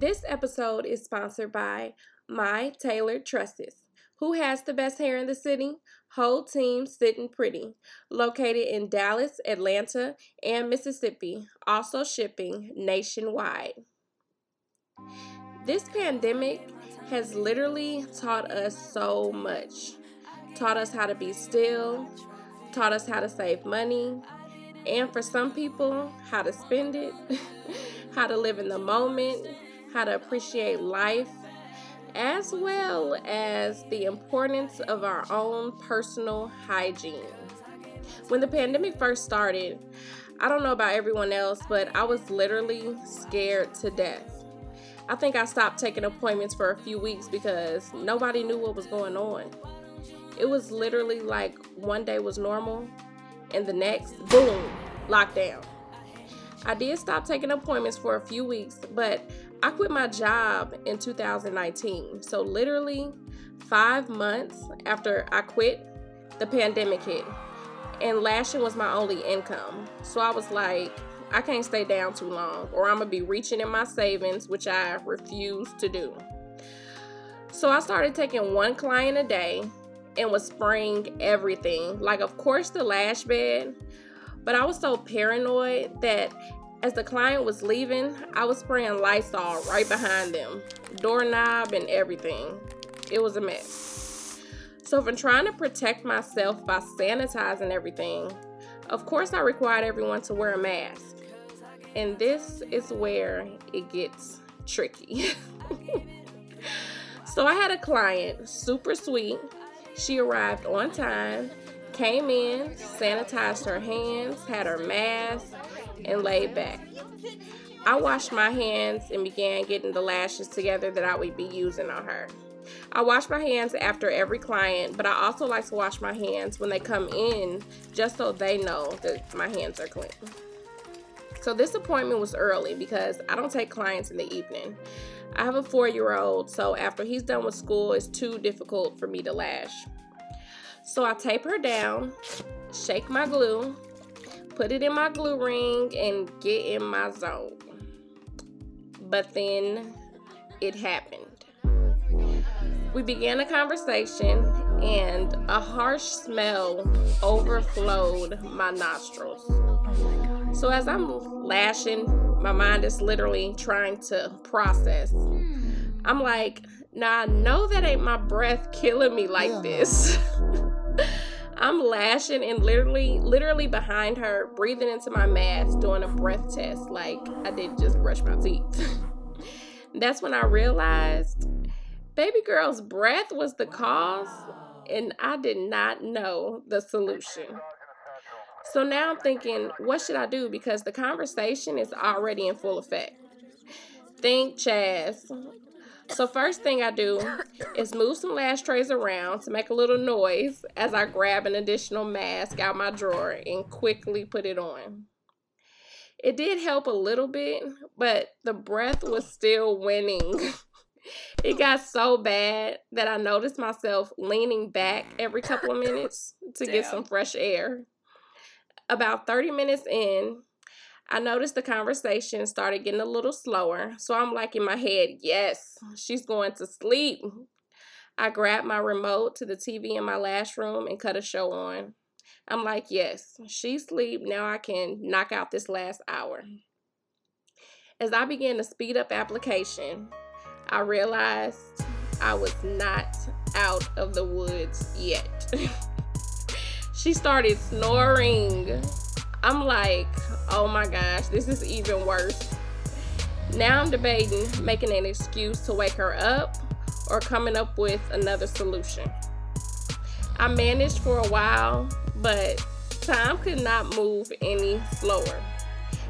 This episode is sponsored by My Tailored Tresses. Who has the best hair in the city? Whole team sitting pretty. Located in Dallas, Atlanta, and Mississippi. Also shipping nationwide. This pandemic has literally taught us so much. Taught us how to be still, taught us how to save money, and for some people, how to spend it, how to live in the moment, how to appreciate life, as well as the importance of our own personal hygiene. When the pandemic first started, I don't know about everyone else, but I was literally scared to death. I think I stopped taking appointments for a few weeks because nobody knew what was going on. It was literally like one day was normal and the next, boom, lockdown. I did stop taking appointments for a few weeks, but I quit my job in 2019. So, literally, five months after I quit, the pandemic hit. And lashing was my only income. So, I was like, I can't stay down too long, or I'm gonna be reaching in my savings, which I refuse to do. So, I started taking one client a day and was spraying everything. Like, of course, the lash bed, but I was so paranoid that as the client was leaving, I was spraying Lysol right behind them, doorknob and everything. It was a mess. So, from trying to protect myself by sanitizing everything, of course, I required everyone to wear a mask. And this is where it gets tricky. so, I had a client, super sweet. She arrived on time, came in, sanitized her hands, had her mask, and laid back. I washed my hands and began getting the lashes together that I would be using on her. I wash my hands after every client, but I also like to wash my hands when they come in just so they know that my hands are clean. So this appointment was early because I don't take clients in the evening. I have a four year old, so after he's done with school, it's too difficult for me to lash. So I tape her down, shake my glue, put it in my glue ring, and get in my zone. But then it happened. We began a conversation, and a harsh smell overflowed my nostrils. So, as I'm lashing, my mind is literally trying to process. I'm like, now I know that ain't my breath killing me like this. I'm lashing and literally, literally behind her, breathing into my mask, doing a breath test like I didn't just brush my teeth. That's when I realized baby girl's breath was the cause, and I did not know the solution. So now I'm thinking, what should I do? Because the conversation is already in full effect. Think, Chaz, so first thing I do is move some lash trays around to make a little noise as I grab an additional mask out my drawer and quickly put it on. It did help a little bit, but the breath was still winning. it got so bad that I noticed myself leaning back every couple of minutes to Damn. get some fresh air. About 30 minutes in, I noticed the conversation started getting a little slower. So I'm like in my head, yes, she's going to sleep. I grabbed my remote to the TV in my lash room and cut a show on. I'm like, yes, she's asleep. Now I can knock out this last hour. As I began to speed up application, I realized I was not out of the woods yet. she started snoring. I'm like, oh my gosh, this is even worse. Now I'm debating making an excuse to wake her up or coming up with another solution. I managed for a while, but time could not move any slower.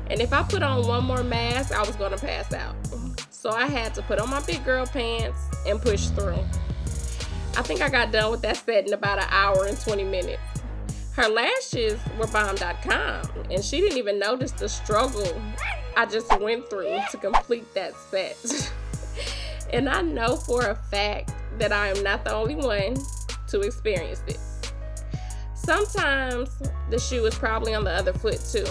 And if I put on one more mask, I was going to pass out. So I had to put on my big girl pants and push through. I think I got done with that set in about an hour and 20 minutes her lashes were bomb.com and she didn't even notice the struggle I just went through to complete that set. and I know for a fact that I am not the only one to experience this. Sometimes the shoe is probably on the other foot too.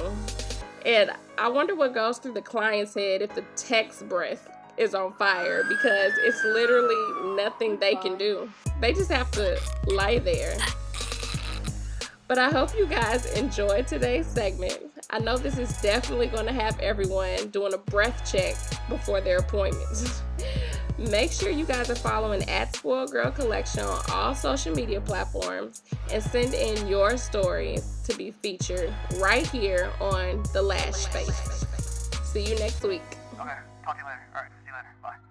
And I wonder what goes through the client's head if the tech's breath is on fire because it's literally nothing they can do. They just have to lie there. But I hope you guys enjoyed today's segment. I know this is definitely going to have everyone doing a breath check before their appointments. Make sure you guys are following at Spoiled Girl Collection on all social media platforms and send in your stories to be featured right here on The Lash Space. See you next week. Okay, talk to you later. All right, see you later. Bye.